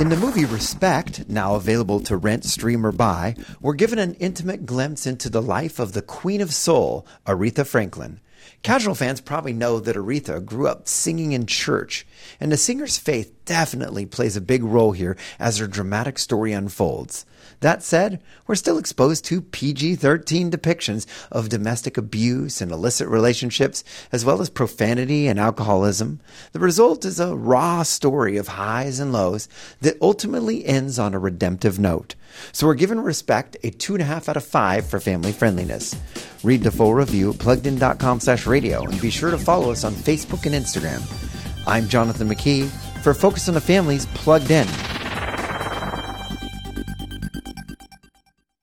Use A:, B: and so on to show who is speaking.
A: In the movie Respect, now available to rent, stream, or buy, we're given an intimate glimpse into the life of the Queen of Soul, Aretha Franklin. Casual fans probably know that Aretha grew up singing in church, and the singer's faith definitely plays a big role here as her dramatic story unfolds. That said, we're still exposed to PG 13 depictions of domestic abuse and illicit relationships, as well as profanity and alcoholism. The result is a raw story of highs and lows that ultimately ends on a redemptive note. So we're giving respect a 2.5 out of 5 for family friendliness. Read the full review at pluggedin.com slash radio and be sure to follow us on Facebook and Instagram. I'm Jonathan McKee for Focus on the Families Plugged In.